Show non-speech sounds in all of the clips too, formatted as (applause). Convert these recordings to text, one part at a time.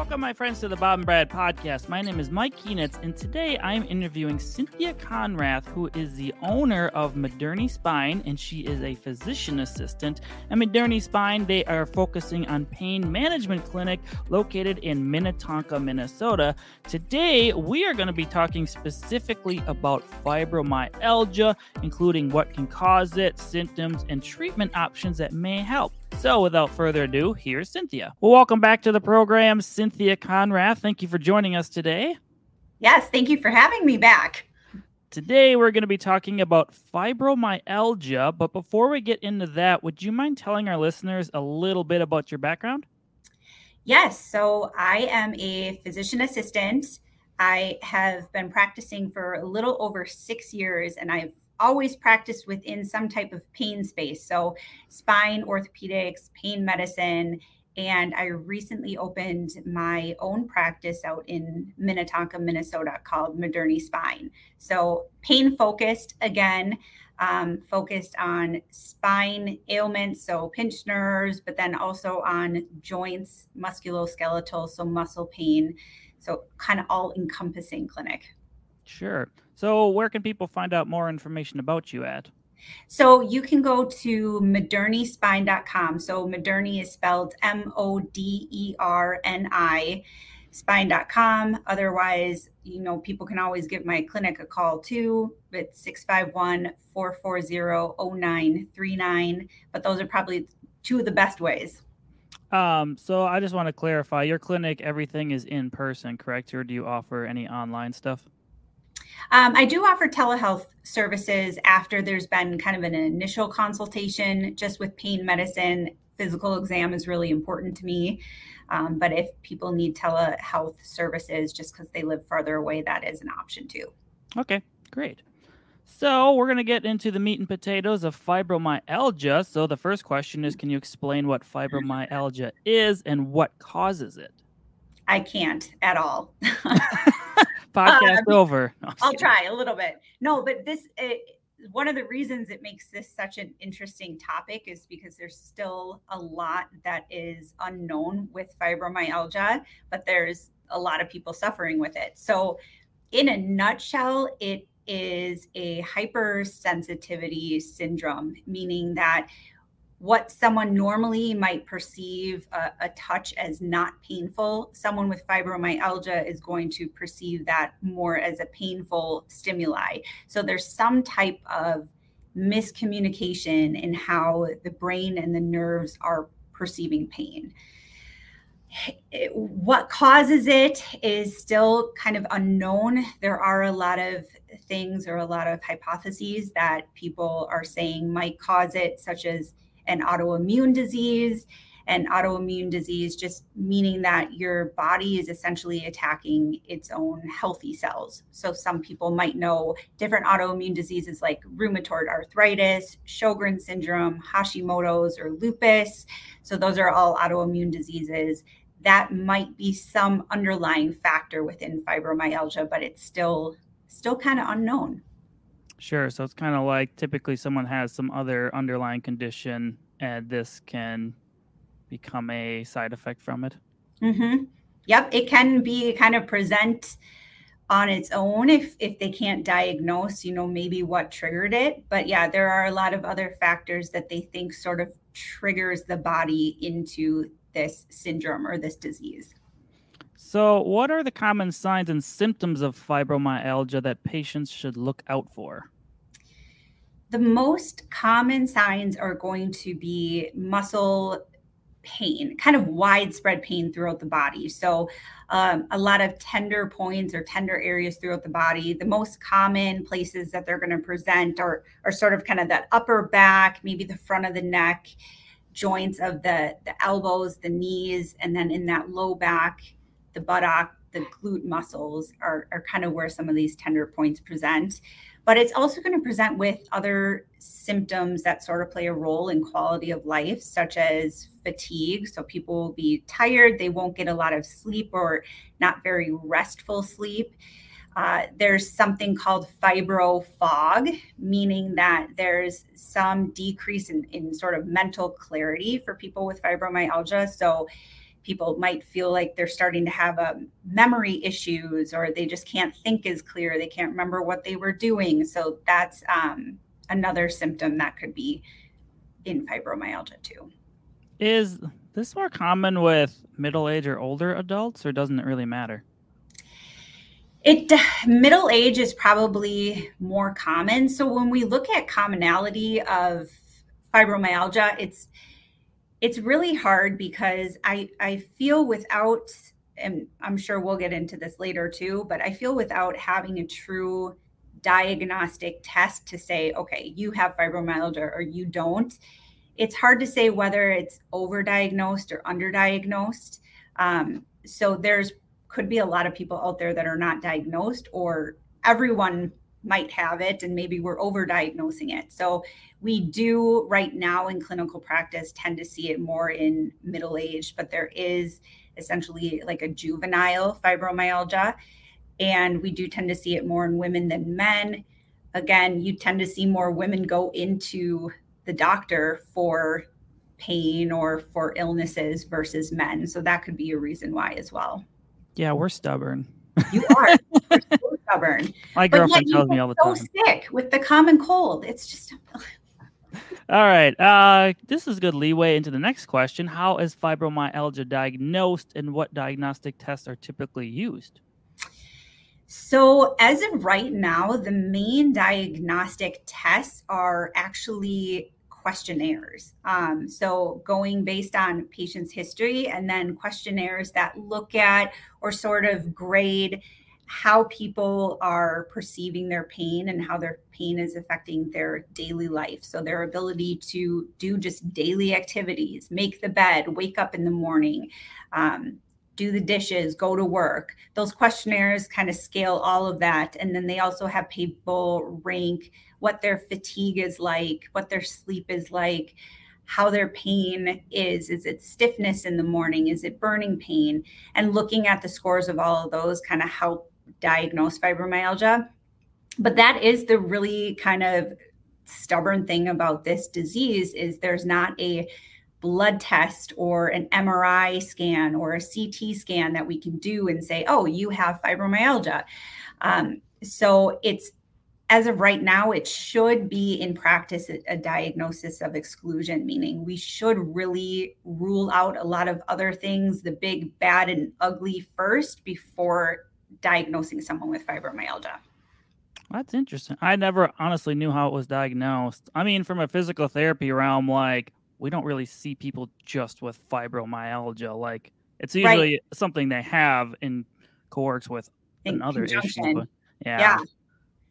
Welcome, my friends, to the Bob and Brad podcast. My name is Mike Keenitz, and today I'm interviewing Cynthia Konrath, who is the owner of Moderni Spine, and she is a physician assistant. At Moderni Spine, they are focusing on pain management clinic located in Minnetonka, Minnesota. Today, we are going to be talking specifically about fibromyalgia, including what can cause it, symptoms, and treatment options that may help. So, without further ado, here's Cynthia. Well, welcome back to the program, Cynthia Konrath. Thank you for joining us today. Yes, thank you for having me back. Today, we're going to be talking about fibromyalgia. But before we get into that, would you mind telling our listeners a little bit about your background? Yes. So, I am a physician assistant. I have been practicing for a little over six years, and I've always practiced within some type of pain space. So, spine, orthopedics, pain medicine. And I recently opened my own practice out in Minnetonka, Minnesota called Moderni Spine. So, pain focused again, um, focused on spine ailments, so pinched nerves, but then also on joints, musculoskeletal, so muscle pain. So, kind of all encompassing clinic. Sure. So, where can people find out more information about you at? So, you can go to modernispine.com. So, Moderni is spelled M O D E R N I spine.com. Otherwise, you know, people can always give my clinic a call too. It's 651 440 0939. But those are probably two of the best ways. Um, so I just want to clarify your clinic, everything is in person, correct? Or do you offer any online stuff? Um, I do offer telehealth services after there's been kind of an initial consultation, just with pain medicine. Physical exam is really important to me. Um, but if people need telehealth services just because they live farther away, that is an option too. Okay, great. So we're going to get into the meat and potatoes of fibromyalgia. So the first question is Can you explain what fibromyalgia is and what causes it? I can't at all. (laughs) Podcast um, over. No, I'll kidding. try a little bit. No, but this it, one of the reasons it makes this such an interesting topic is because there's still a lot that is unknown with fibromyalgia, but there's a lot of people suffering with it. So, in a nutshell, it is a hypersensitivity syndrome, meaning that what someone normally might perceive a, a, touch as not painful, someone with fibromyalgia is going to perceive that more as a painful stimuli. So there's some type of miscommunication in how the brain and the nerves are perceiving pain. what causes it is still kind of unknown. There are a lot of things or a lot of hypotheses that people are saying might cause it, such as an autoimmune disease. And autoimmune disease just meaning that your body is essentially attacking its own healthy cells. So, some people might know different autoimmune diseases like rheumatoid arthritis, Sjogren syndrome, Hashimoto's, or lupus. So, those are all autoimmune diseases. That might be some underlying factor within fibromyalgia, but it's still still kind of unknown. Sure. So it's kind of like typically someone has some other underlying condition, and this can become a side effect from it. Mm-hmm. Yep. It can be kind of present on its own if if they can't diagnose, you know, maybe what triggered it. But yeah, there are a lot of other factors that they think sort of triggers the body into this syndrome or this disease. So, what are the common signs and symptoms of fibromyalgia that patients should look out for? The most common signs are going to be muscle pain, kind of widespread pain throughout the body. So, um, a lot of tender points or tender areas throughout the body. The most common places that they're going to present are, are sort of kind of that upper back, maybe the front of the neck, joints of the, the elbows, the knees, and then in that low back the buttock, the glute muscles are, are kind of where some of these tender points present. But it's also going to present with other symptoms that sort of play a role in quality of life, such as fatigue. So people will be tired, they won't get a lot of sleep or not very restful sleep. Uh, there's something called fibro fog, meaning that there's some decrease in, in sort of mental clarity for people with fibromyalgia. So people might feel like they're starting to have um, memory issues or they just can't think as clear. They can't remember what they were doing. So that's um, another symptom that could be in fibromyalgia too. Is this more common with middle age or older adults, or doesn't it really matter? It middle age is probably more common. So when we look at commonality of fibromyalgia, it's it's really hard because I I feel without and I'm sure we'll get into this later too, but I feel without having a true diagnostic test to say, okay, you have fibromyalgia or you don't, it's hard to say whether it's overdiagnosed or underdiagnosed. Um, so there's could be a lot of people out there that are not diagnosed or everyone might have it and maybe we're overdiagnosing it. So we do right now in clinical practice tend to see it more in middle age, but there is essentially like a juvenile fibromyalgia. And we do tend to see it more in women than men. Again, you tend to see more women go into the doctor for pain or for illnesses versus men. So that could be a reason why as well. Yeah, we're stubborn. You are (laughs) stubborn. My girlfriend tells me all the so time. So sick with the common cold. It's just. all right. Uh, this is good leeway into the next question. How is fibromyalgia diagnosed, and what diagnostic tests are typically used? So, as of right now, the main diagnostic tests are actually questionnaires. Um, so, going based on patient's history, and then questionnaires that look at or sort of grade how people are perceiving their pain and how their pain is affecting their daily life. So, their ability to do just daily activities, make the bed, wake up in the morning. Um, do the dishes, go to work. Those questionnaires kind of scale all of that. And then they also have people rank what their fatigue is like, what their sleep is like, how their pain is. Is it stiffness in the morning? Is it burning pain? And looking at the scores of all of those kind of help diagnose fibromyalgia. But that is the really kind of stubborn thing about this disease is there's not a blood test or an MRI scan or a CT scan that we can do and say, oh, you have fibromyalgia. Um, so it's as of right now, it should be in practice a, a, diagnosis of exclusion, meaning we should really rule out a lot of other things, the big, bad, and ugly first before diagnosing someone with fibromyalgia. That's interesting. I never honestly knew how it was diagnosed. I mean, from a physical therapy realm, like we don't really see people just with fibromyalgia. Like it's usually right. something they have in cohorts with in another conjunction. issue. But yeah. yeah.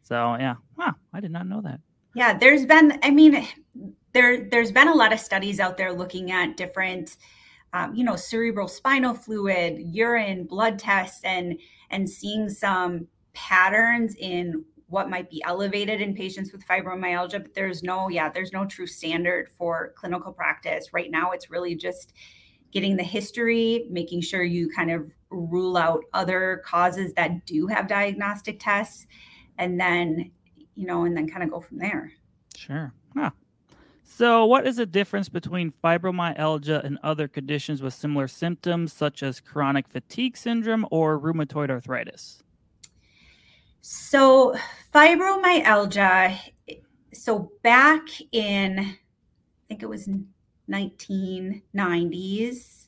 So yeah, wow, I did not know that. Yeah, there's been, I mean, there there's been a lot of studies out there looking at different, um, you know, cerebral spinal fluid, urine, blood tests, and and seeing some patterns in what might be elevated in patients with fibromyalgia but there's no yeah there's no true standard for clinical practice. Right now it's really just getting the history making sure you kind of rule out other causes that do have diagnostic tests and then you know and then kind of go from there. Sure. Huh. So what is the difference between fibromyalgia and other conditions with similar symptoms such as chronic fatigue syndrome or rheumatoid arthritis? So fibromyalgia so back in i think it was 1990s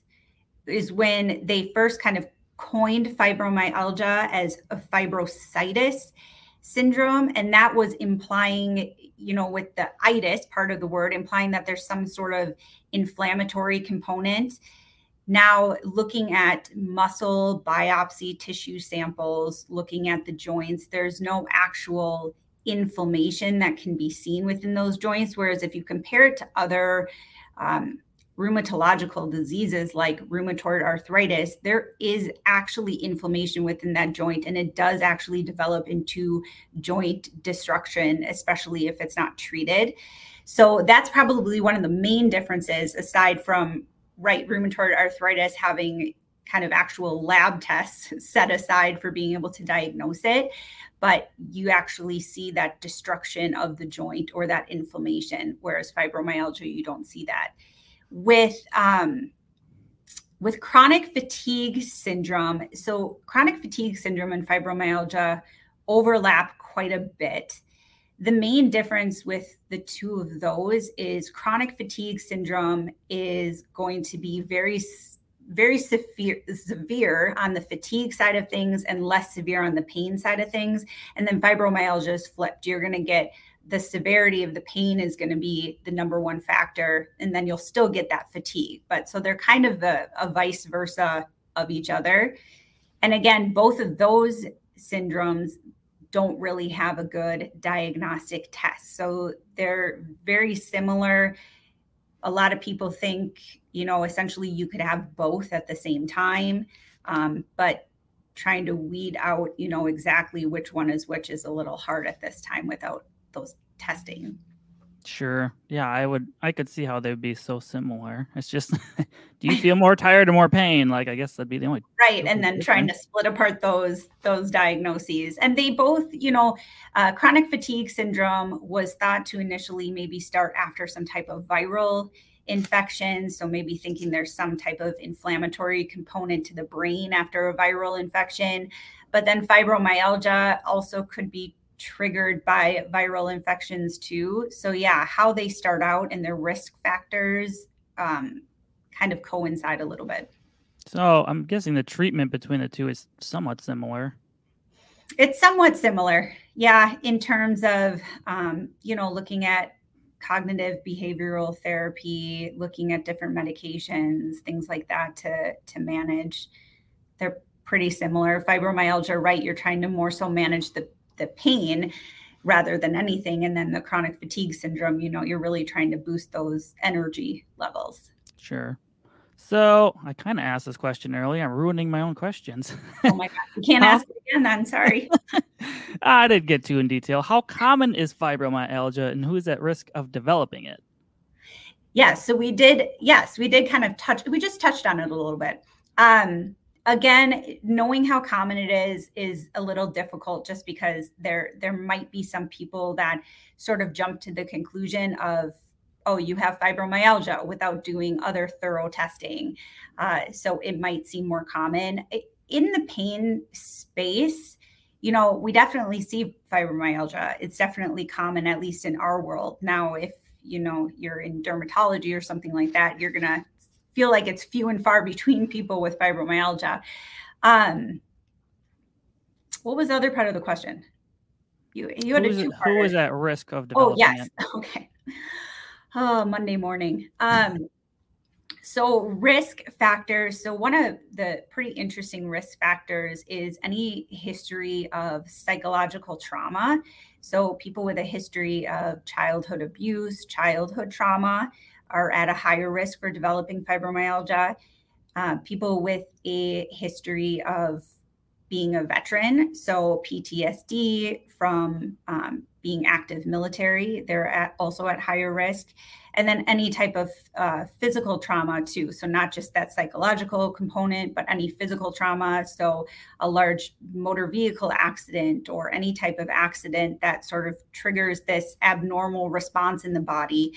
is when they first kind of coined fibromyalgia as a fibrositis syndrome and that was implying you know with the itis part of the word implying that there's some sort of inflammatory component. Now looking at muscle biopsy tissue samples looking at the joints there's no actual inflammation that can be seen within those joints. Whereas if you compare it to other um, rheumatological diseases like rheumatoid arthritis, there is actually inflammation within that joint and it does actually develop into joint destruction, especially if it's not treated. So that's probably one of the main differences aside from right rheumatoid arthritis having kind of actual lab tests (laughs) set aside for being able to diagnose it but you actually see that destruction of the joint or that inflammation whereas fibromyalgia you don't see that with um, with chronic fatigue syndrome, so chronic fatigue syndrome and fibromyalgia overlap quite a bit. The main difference with the two of those is chronic fatigue syndrome is going to be very very severe severe on the fatigue side of things and less severe on the pain side of things. And then fibromyalgia is flipped. You're going to get the severity of the pain is going to be the number one factor and then you'll still get that fatigue. But so they're kind of a, a vice versa of each other. And again both of those syndromes don't really have a good diagnostic test. So they're very similar. A lot of people think you know essentially you could have both at the same time um, but trying to weed out you know exactly which one is which is a little hard at this time without those testing. Sure. Yeah, I would I could see how they would be so similar. It's just (laughs) do you feel more tired or more pain? Like I guess that'd be the only Right. And then trying to split apart those those diagnoses. And they both, you know, uh, chronic fatigue syndrome was thought to initially maybe start after some type of viral infection. So maybe thinking there's some type of inflammatory component to the brain after a viral infection. But then fibromyalgia also could be triggered by viral infections too. So yeah, how they start out and their risk factors um, kind of coincide a little bit. So I'm guessing the treatment between the two is somewhat similar. It's somewhat similar, yeah, in terms of um, you know looking at cognitive behavioral therapy, looking at different medications, things like that to to manage. They're pretty similar. Fibromyalgia, right? You're trying to more so manage the the pain rather than anything. And then the chronic fatigue syndrome you know you're really trying to boost those energy levels. Sure. So i kind of asked this question earlier i'm ruining my own questions. Oh my god you can't (laughs) ask it again then sorry. (laughs) I didn't get too in detail. How common is fibromyalgia and who is at risk of developing it? Yes so we did yes we did kind of touch we just touched on it a little bit. Um again knowing how common it is is a little difficult just because there there might be some people that sort of jump to the conclusion of oh you have fibromyalgia without doing other thorough testing. Uh, so it might seem more common. In the pain space you know we definitely see fibromyalgia. It's definitely common at least in our world. Now if you know you're in dermatology or something like that you're gonna feel like it's few and far (laughs) between people with fibromyalgia. Um, what was the other part of the question? You you had who a two Who is at risk of developing? Oh yes, it? (laughs) okay. Oh, Monday morning. Um, so risk factors. So one of the pretty interesting risk factors is any history of psychological trauma. So people with a history of childhood abuse, childhood trauma, are at a higher risk for developing fibromyalgia. Uh, people with a history of being a veteran, so PTSD from um, being active military, they're at, also at higher risk. And then any type of uh, physical trauma, too. So, not just that psychological component, but any physical trauma. So, a large motor vehicle accident or any type of accident that sort of triggers this abnormal response in the body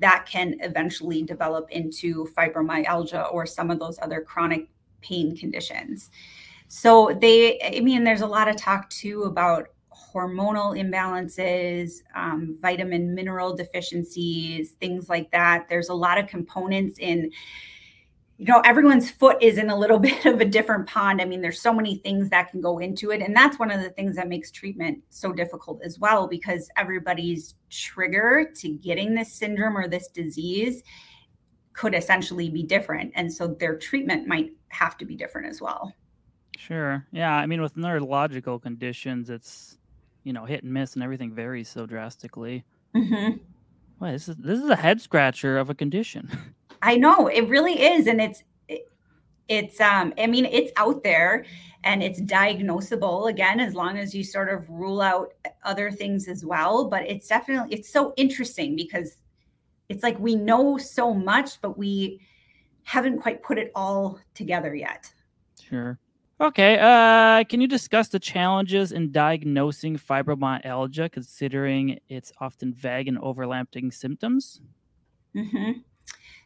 that can eventually develop into fibromyalgia or some of those other chronic pain conditions. So they, I mean, there's a lot of talk too about hormonal imbalances, um, vitamin mineral deficiencies, things like that. There's a lot of components in you know everyone's foot is in a little (laughs) bit of a different pond. I mean there's so many things that can go into it. And that's one of the things that makes treatment so difficult as well because everybody's trigger to getting this syndrome or this disease could essentially be different. And so their treatment might have to be different as well. Sure. Yeah. I mean with neurological conditions it's you know hit and miss and everything varies so drastically. Mm-hmm. well this is this is a head scratcher of a condition (laughs) I know it really is, and it's it's um I mean it's out there and it's diagnosable again as long as you sort of rule out other things as well. But it's definitely it's so interesting because it's like we know so much, but we haven't quite put it all together yet. Sure. Okay. Uh, can you discuss the challenges in diagnosing fibromyalgia, considering it's often vague and overlapping symptoms? Mm-hmm.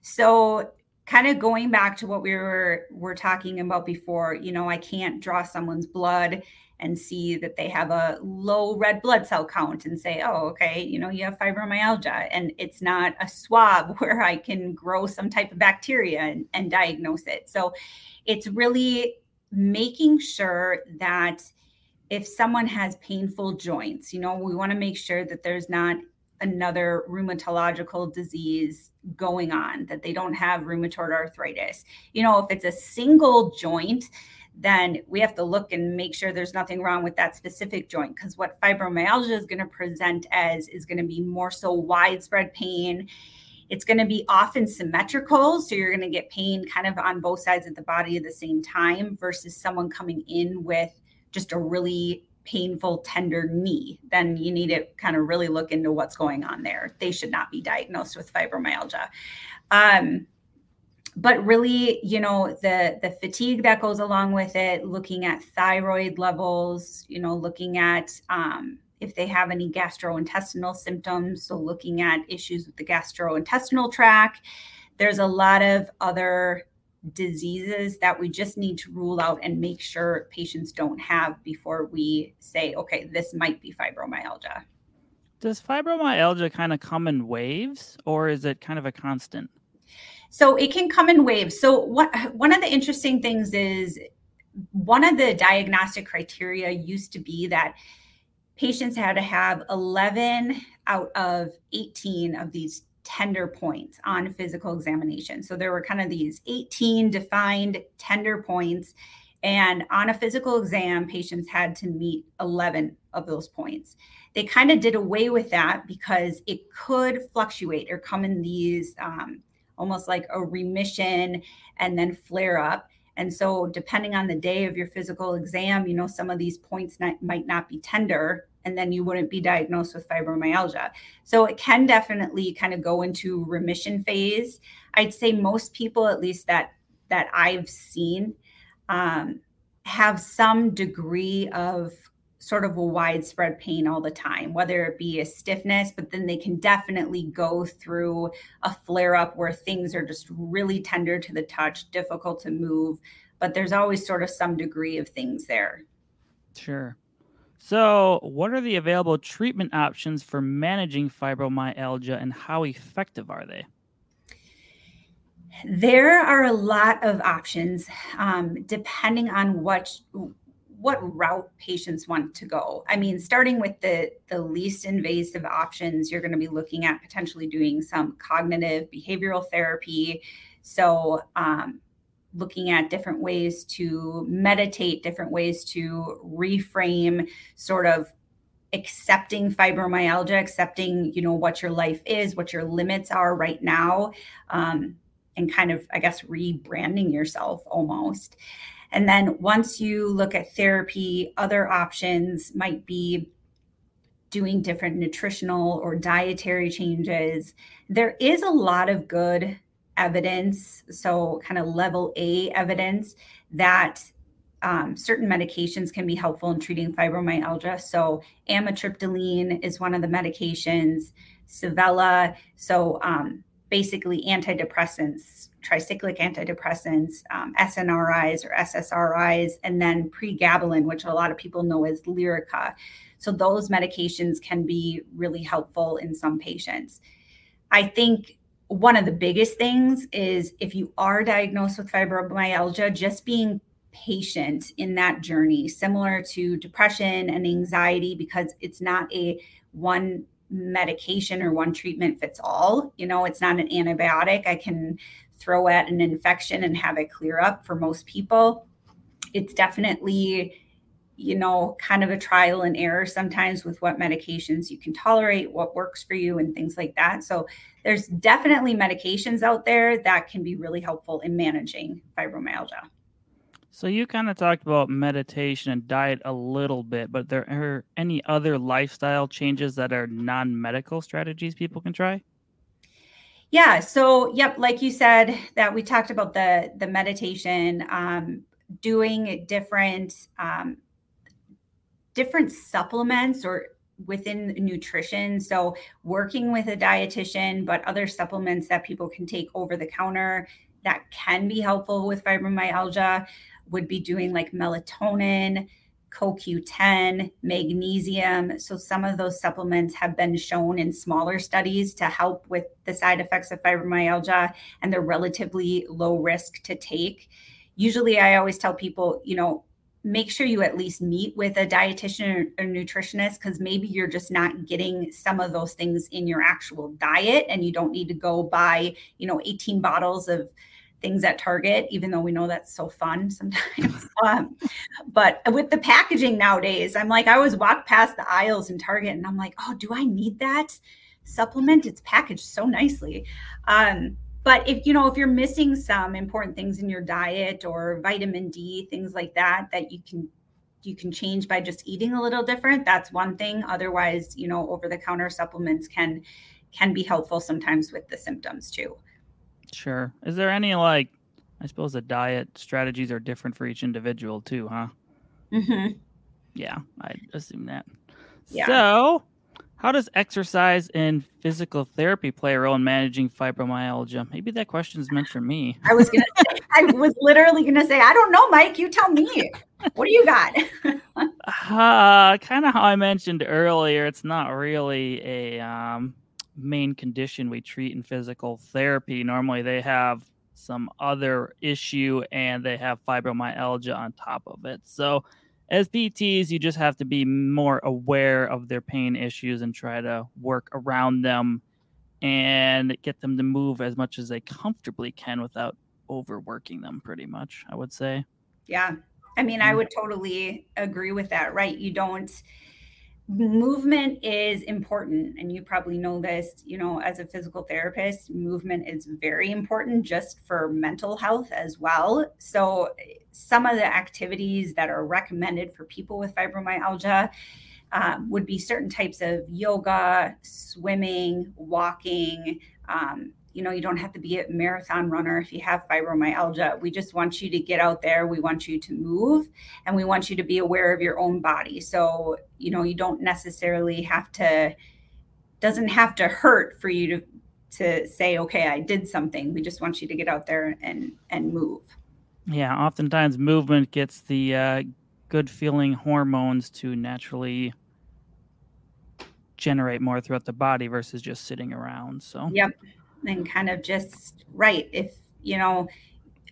So kind of going back to what we were were talking about before, you know, I can't draw someone's blood and see that they have a low red blood cell count and say, oh, okay, you know, you have fibromyalgia. And it's not a swab (laughs) where I can grow some type of bacteria and, and diagnose it. So it's really making sure that if someone has painful joints, you know, we want to make sure that there's not another rheumatological disease going on, that they don't have rheumatoid arthritis. You know, if it's a single joint, then we have to look and make sure there's nothing wrong with that specific joint because what fibromyalgia is going to present as is going to be more so widespread pain it's going to be often symmetrical so you're going to get pain kind of on both sides of the body at the same time versus someone coming in with just a really painful tender knee then you need to kind of really look into what's going on there. They should not be diagnosed with fibromyalgia. Um, but really you know the the fatigue that goes along with it looking at thyroid levels you know looking at um, if they have any gastrointestinal symptoms so looking at issues with the gastrointestinal tract. There's a lot of other diseases that we just need to rule out and make sure patients don't have before we say okay this might be fibromyalgia does fibromyalgia kind of come in waves or is it kind of a constant so it can come in waves. So what one of the interesting things is one of the diagnostic criteria used to be that patients had to have 11 out of 18 of these tender points on physical examination. So there were kind of these 18 defined tender points. And on a physical exam, patients had to meet 11 of those points. They kind of did away with that because it could fluctuate or come in these um, almost like a remission and then flare up. And so, depending on the day of your physical exam, you know, some of these points not, might not be tender, and then you wouldn't be diagnosed with fibromyalgia. So, it can definitely kind of go into remission phase. I'd say most people, at least that that I've seen, um, have some degree of sort of a widespread pain all the time, whether it be a stiffness, but then they can definitely go through a flare up where things are just really tender to the touch, difficult to move. But there's always sort of some degree of things there. Sure. So, what are the available treatment options for managing fibromyalgia and how effective are they? There are a lot of options um, depending on what what route patients want to go. I mean, starting with the the least invasive options, you're going to be looking at potentially doing some cognitive behavioral therapy. So, um, looking at different ways to meditate, different ways to reframe sort of accepting fibromyalgia, accepting you know what your life is, what your limits are right now, um, and kind of I guess rebranding yourself almost. And then once you look at therapy, other options might be doing different nutritional or dietary changes. There is a lot of good evidence, so kind of level A evidence that um, certain medications can be helpful in treating fibromyalgia. So, amitriptyline is one of the medications, Savella. So, um, basically, antidepressants tricyclic antidepressants, um, SNRIs or SSRIs, and then pregabalin, which a lot of people know as Lyrica. So those medications can be really helpful in some patients. I think one of the biggest things is if you are diagnosed with fibromyalgia, just being patient in that journey, similar to depression and anxiety, because it's not a one medication or one treatment fits all. You know, it's not an antibiotic. I can throw at an infection and have it clear up for most people. It's definitely, you know, kind of a trial and error sometimes with what medications you can tolerate, what works for you, and things like that. So there's definitely medications out there that can be really helpful in managing fibromyalgia. So you kind of talked about meditation and diet a little bit, but there are any other lifestyle changes that are non-medical strategies people can try? Yeah. So, yep, like you said, that we talked about the the meditation, um, doing different um, different supplements or within nutrition. So, working with a dietitian, but other supplements that people can take over the counter, that can be helpful with fibromyalgia would be doing like melatonin, CoQ10, magnesium. So, some of those supplements have been shown in smaller studies to help with the side effects of fibromyalgia, and they're relatively low risk to take. Usually, I always tell people, you know, make sure you at least meet with a dietitian or, nutritionist because maybe you're just not getting some of those things in your actual diet and you don't need to go buy you know 18 bottles of things at target even though we know that's so fun (laughs) sometimes. (laughs) Um, but with the packaging nowadays i'm like i always walk past the aisles in target and i'm like oh do i need that supplement? It's packaged so nicely. Um, but if you know if you're missing some important things in your diet or vitamin d things like that that you can you can change by just eating a little different that's one thing. Otherwise you know over the counter supplements can can be helpful sometimes with the symptoms too. Sure. Is there any like i suppose the diet strategies are different for each individual too huh? Mm-hmm. yeah i assume that. Yeah. so how does exercise and physical therapy play a role in managing fibromyalgia? Maybe that question is meant for me. I was gonna say, I was literally gonna say, I don't know, Mike. You tell me. What do you got? uh, kind of how I mentioned earlier, it's not really a um, main condition we treat in physical therapy. Normally, they have some other issue and they have fibromyalgia on top of it. So as PTs, you just have to be more aware of their pain issues and try to work around them and get them to move as much as they comfortably can without overworking them, pretty much, I would say. Yeah. I mean, I mm-hmm. would totally agree with that, right? You don't movement is important and you probably know this you know as a physical therapist movement is very important just for mental health as well so some of the activities that are recommended for people with fibromyalgia um, would be certain types of yoga swimming walking um, you know, you don't have to be a marathon runner if you have fibromyalgia. We just want you to get out there. We want you to move and we want you to be aware of your own body. So, you know, you don't necessarily have to doesn't have to hurt for you to to say, okay, I did something. We just want you to get out there and and move. Yeah, oftentimes movement gets the uh, good feeling hormones to naturally generate more throughout the body versus just sitting around. So, yep and kind of just right if you know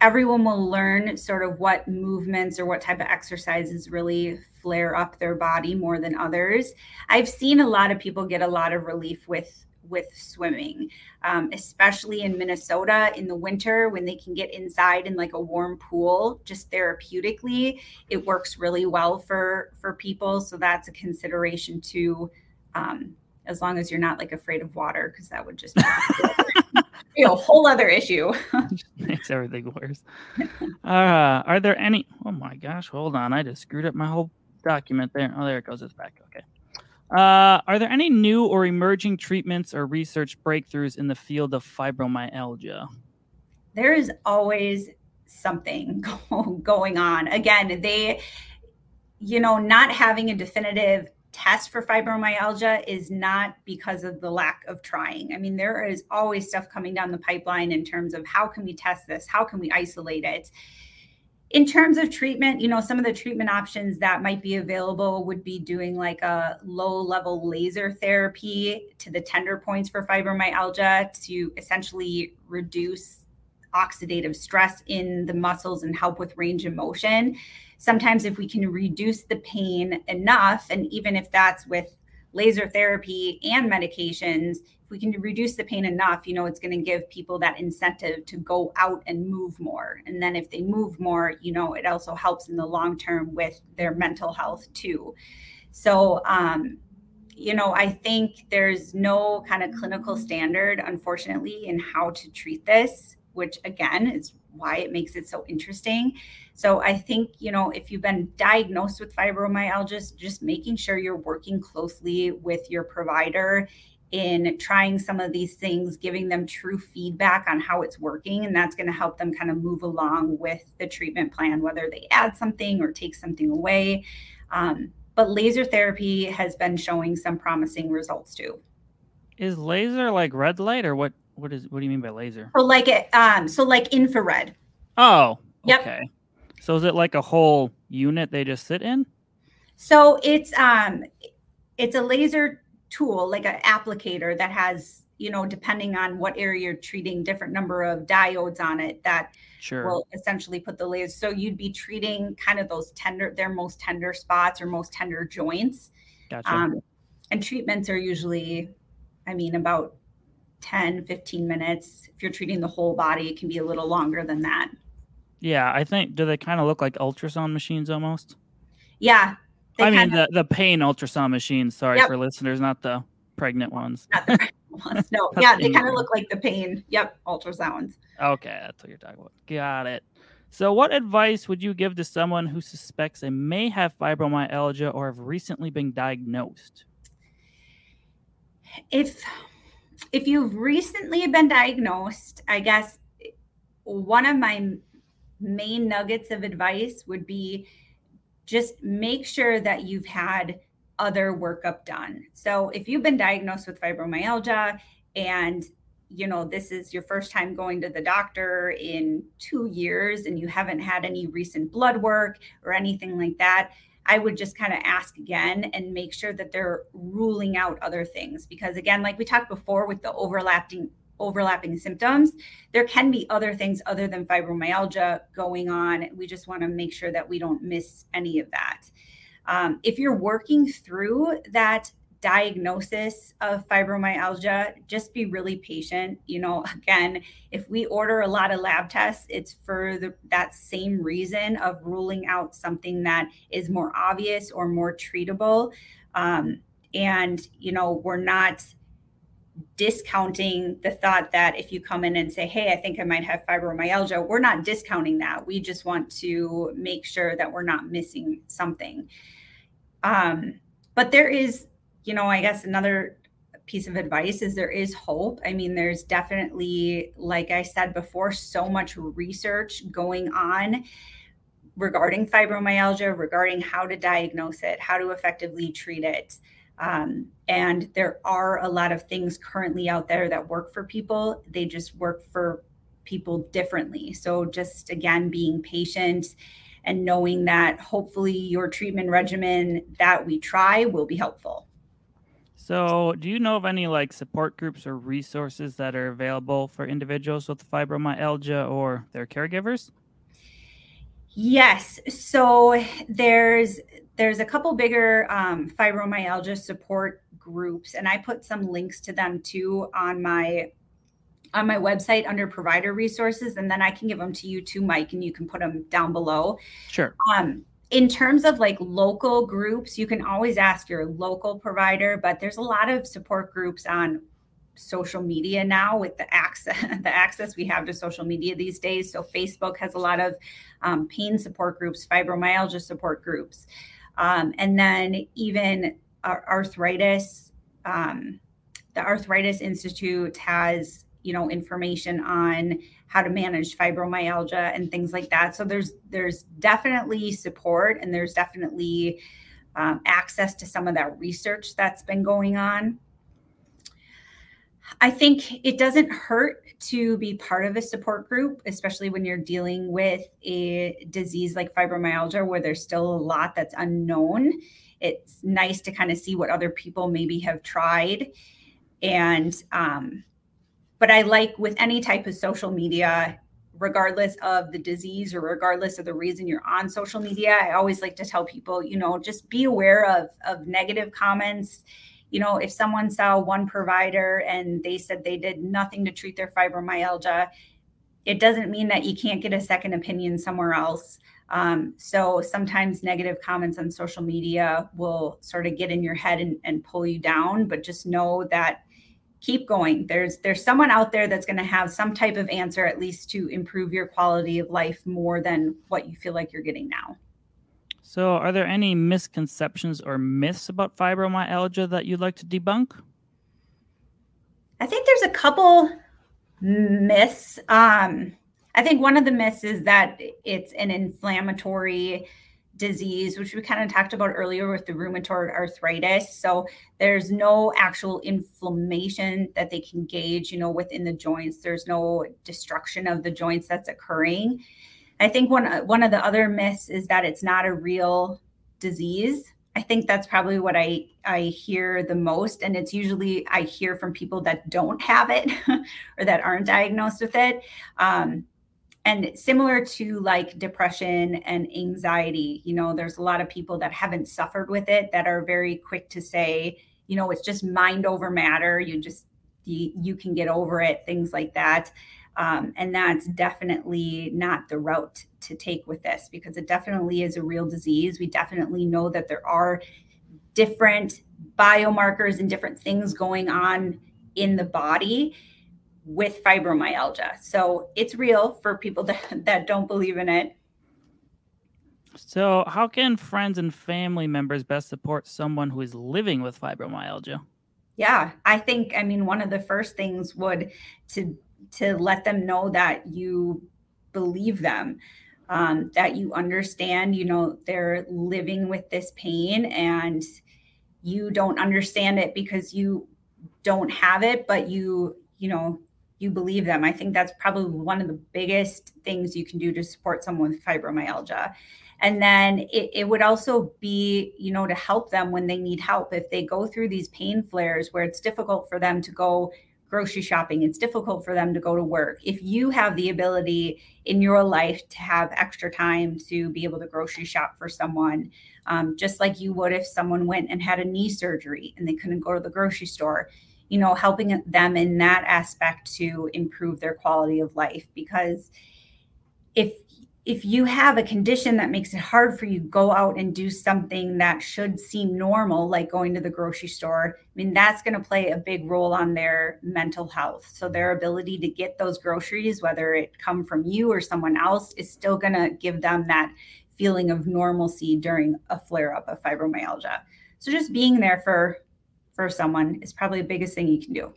everyone will learn sort of what movements or what type of exercises really flare up their body more than others i've seen a lot of people get a lot of relief with with swimming um, especially in minnesota in the winter when they can get inside in like a warm pool just therapeutically it works really well for for people so that's a consideration too um, as long as you're not like afraid of water because that would just be (laughs) a whole other issue. (laughs) makes everything worse. Uh, are there any? Oh my gosh, hold on! I just screwed up my whole document there. Oh, there it goes. It's back. Okay. Uh, are there any new or emerging treatments or research breakthroughs in the field of fibromyalgia? There is always something (laughs) going on. Again, they, you know, not having a definitive test for fibromyalgia is not because of the lack of trying. I mean, there is always stuff coming down the pipeline in terms of how can we test this? How can we isolate it? In terms of treatment, you know, some of the treatment options that might be available would be doing like a low level laser therapy to the tender points for fibromyalgia to essentially reduce oxidative stress in the muscles and help with range of motion. Sometimes if we can reduce the pain enough, and even if that's with laser therapy and medications, if we can reduce the pain enough, you know, it's going to give people that incentive to go out and move more. And then if they move more, you know, it also helps in the long term with their mental health too. So, um, you know, I think there's no kind of clinical standard, unfortunately, in how to treat this, which again is why it makes it so interesting. So I think, you know, if you've been diagnosed with fibromyalgia, just making sure you're working closely with your provider in trying some of these things, giving them true feedback on how it's working. And that's going to help them kind of move along with the treatment plan, whether they add something or take something away. Um, but laser therapy has been showing some promising results too. Is laser like red light or what what is what do you mean by laser? So like it um so like infrared. Oh. Yep. Okay. So is it like a whole unit they just sit in? So it's um it's a laser tool like an applicator that has you know depending on what area you're treating different number of diodes on it that Sure. will essentially put the laser so you'd be treating kind of those tender their most tender spots or most tender joints gotcha. um, and treatments are usually i mean about 10 15 minutes if you're treating the whole body it can be a little longer than that yeah, I think do they kind of look like ultrasound machines almost? yeah they I mean of- the the pain ultrasound machines. Sorry Yep. for listeners, not the pregnant ones. not the right (laughs) ones. no yeah they kind of look like the pain yep ultrasounds Okay, that's what you're talking about. Got it. So, what advice would you give to someone who suspects they may have fibromyalgia or have recently been diagnosed? if if you've recently been diagnosed i guess one of my main nuggets of advice would be just make sure that you've had other workup done. So if you've been diagnosed with fibromyalgia and you know this is your first time going to the doctor in 2 years and you haven't had any recent blood work or anything like that I would just kind of ask again and make sure that they're ruling out other things because again like we talked before with the overlapping overlapping symptoms there can be other things other than fibromyalgia going on. We just want to make sure that we don't miss any of that. Um, if you're working through that diagnosis of fibromyalgia just be really patient. You know (laughs) again if we order a lot of lab tests it's for the, that same reason of ruling out something that is more obvious or more treatable. Um, and you know we're not discounting the thought that if you come in and say hey i think i might have fibromyalgia we're not discounting that. We just want to make sure that we're not missing something. Um, but there is you know i guess another piece of advice is there is hope. I mean there's definitely like i said before so much research going on regarding fibromyalgia regarding how to diagnose it how to effectively treat it. Um, and there are a lot of things currently out there that work for people. They just work for people differently. So just again being patient and knowing that hopefully your treatment regimen that we try will be helpful So, do you know of any like support groups or resources that are available for individuals with fibromyalgia or their caregivers? Yes. So there's there's a couple bigger um, fibromyalgia support groups, and I put some links to them too on my on my website under provider resources, and then I can give them to you too, Mike, and you can put them down below. Sure. Um, in terms of like local groups, you can always ask your local provider, but there's a lot of support groups on social media now with the access (laughs) the access we have to social media these days. So Facebook has a lot of um, pain support groups, fibromyalgia support groups, um, and then even ar- arthritis. Um, the Arthritis Institute has you know information on how to manage fibromyalgia and things like that. So there's there's definitely support and there's definitely um, access to some of that research that's been going on. I think it doesn't hurt to be part of a support group, especially when you're dealing with a disease like fibromyalgia, where there's still a lot that's unknown. It's nice to kind of see what other people maybe have tried. And, um, but I like with any type of social media, regardless of the disease or regardless of the reason you're on social media, I always like to tell people, you know, just be aware of, of negative comments you know, if someone saw one provider and they said they did nothing to treat their fibromyalgia, it doesn't mean that you can't get a second opinion somewhere else. Um, so sometimes negative comments on social media will sort of get in your head and, and pull you down, but just know that keep going. There's there's someone out there that's going to have some type of answer at least to improve your quality of life more than what you feel like you're getting now. So, are there any misconceptions or myths about fibromyalgia that you'd like to debunk? I think there's a couple myths. Um, I think one of the myths is that it's an inflammatory disease, which we kind of talked about earlier with the rheumatoid arthritis. So there's no actual inflammation that they can gauge, you know, within the joints. There's no destruction of the joints that's occurring. I think one one of the other myths is that it's not a real disease. I think that's probably what I I hear the most and it's usually I hear from people that don't have it (laughs) or that aren't diagnosed with it. Um, and similar to like depression and anxiety you know there's a lot of people that haven't suffered with it that are very quick to say you know it's just mind over matter. You just you, you can get over it things like that. Um, and that's definitely not the route to take with this because it definitely is a real disease. We definitely know that there are different biomarkers and different things going on in the body with fibromyalgia. So it's real for people (laughs) that, that don't believe in it. So, how can friends and family members best support someone who is living with fibromyalgia? Yeah, I think I mean one of the first things would to to let them know that you believe them, um, that you understand. You know they're living with this pain, and you don't understand it because you don't have it, but you you know you believe them. I think that's probably one of the biggest things you can do to support someone with fibromyalgia. And then it, it, would also be, you know, to help them when they need help. If they go through these pain flares where it's difficult for them to go grocery shopping, it's difficult for them to go to work. If you have the ability in your life to have extra time to be able to grocery shop for someone, um, just like you would if someone went and had a knee surgery and they couldn't go to the grocery store, you know, helping them in that aspect to improve their quality of life. Because if if you have a condition that makes it hard for you to go out and do something that should seem normal like going to the grocery store i mean that's going to play a big role on their mental health so their ability to get those groceries whether it come from you or someone else is still going to give them that feeling of normalcy during a flare up of fibromyalgia so just being there for for someone is probably the biggest thing you can do.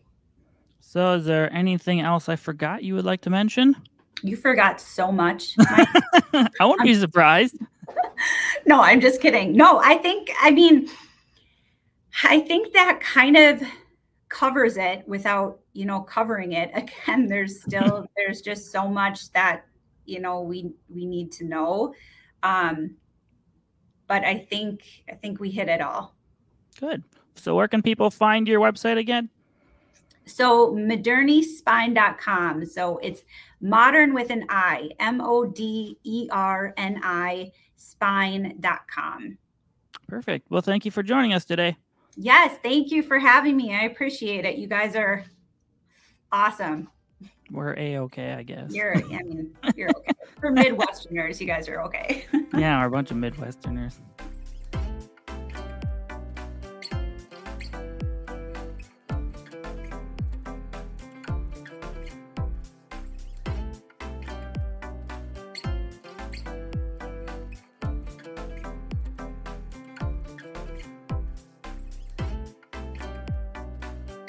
So, is there anything else I forgot you would like to mention? You forgot so much. (laughs) I won't be surprised. (laughs) no, I'm just kidding. No, I think, I mean, I think that kind of covers it without, you know, covering it. (laughs) Again, there's still, there's just so much that, you know, we, we need to know. Um, but I think, I think we hit it all. Good. So where can people find your website again? So modernispine.com. So it's modern with an I, M O D E R N I spine.com. Perfect. Well, thank you for joining us today. Yes, thank you for having me. I appreciate it. You guys are awesome. We're a okay, I guess. You're, I mean, you're okay. For Midwesterners, you guys are okay. (laughs) yeah, we're a bunch of Midwesterners.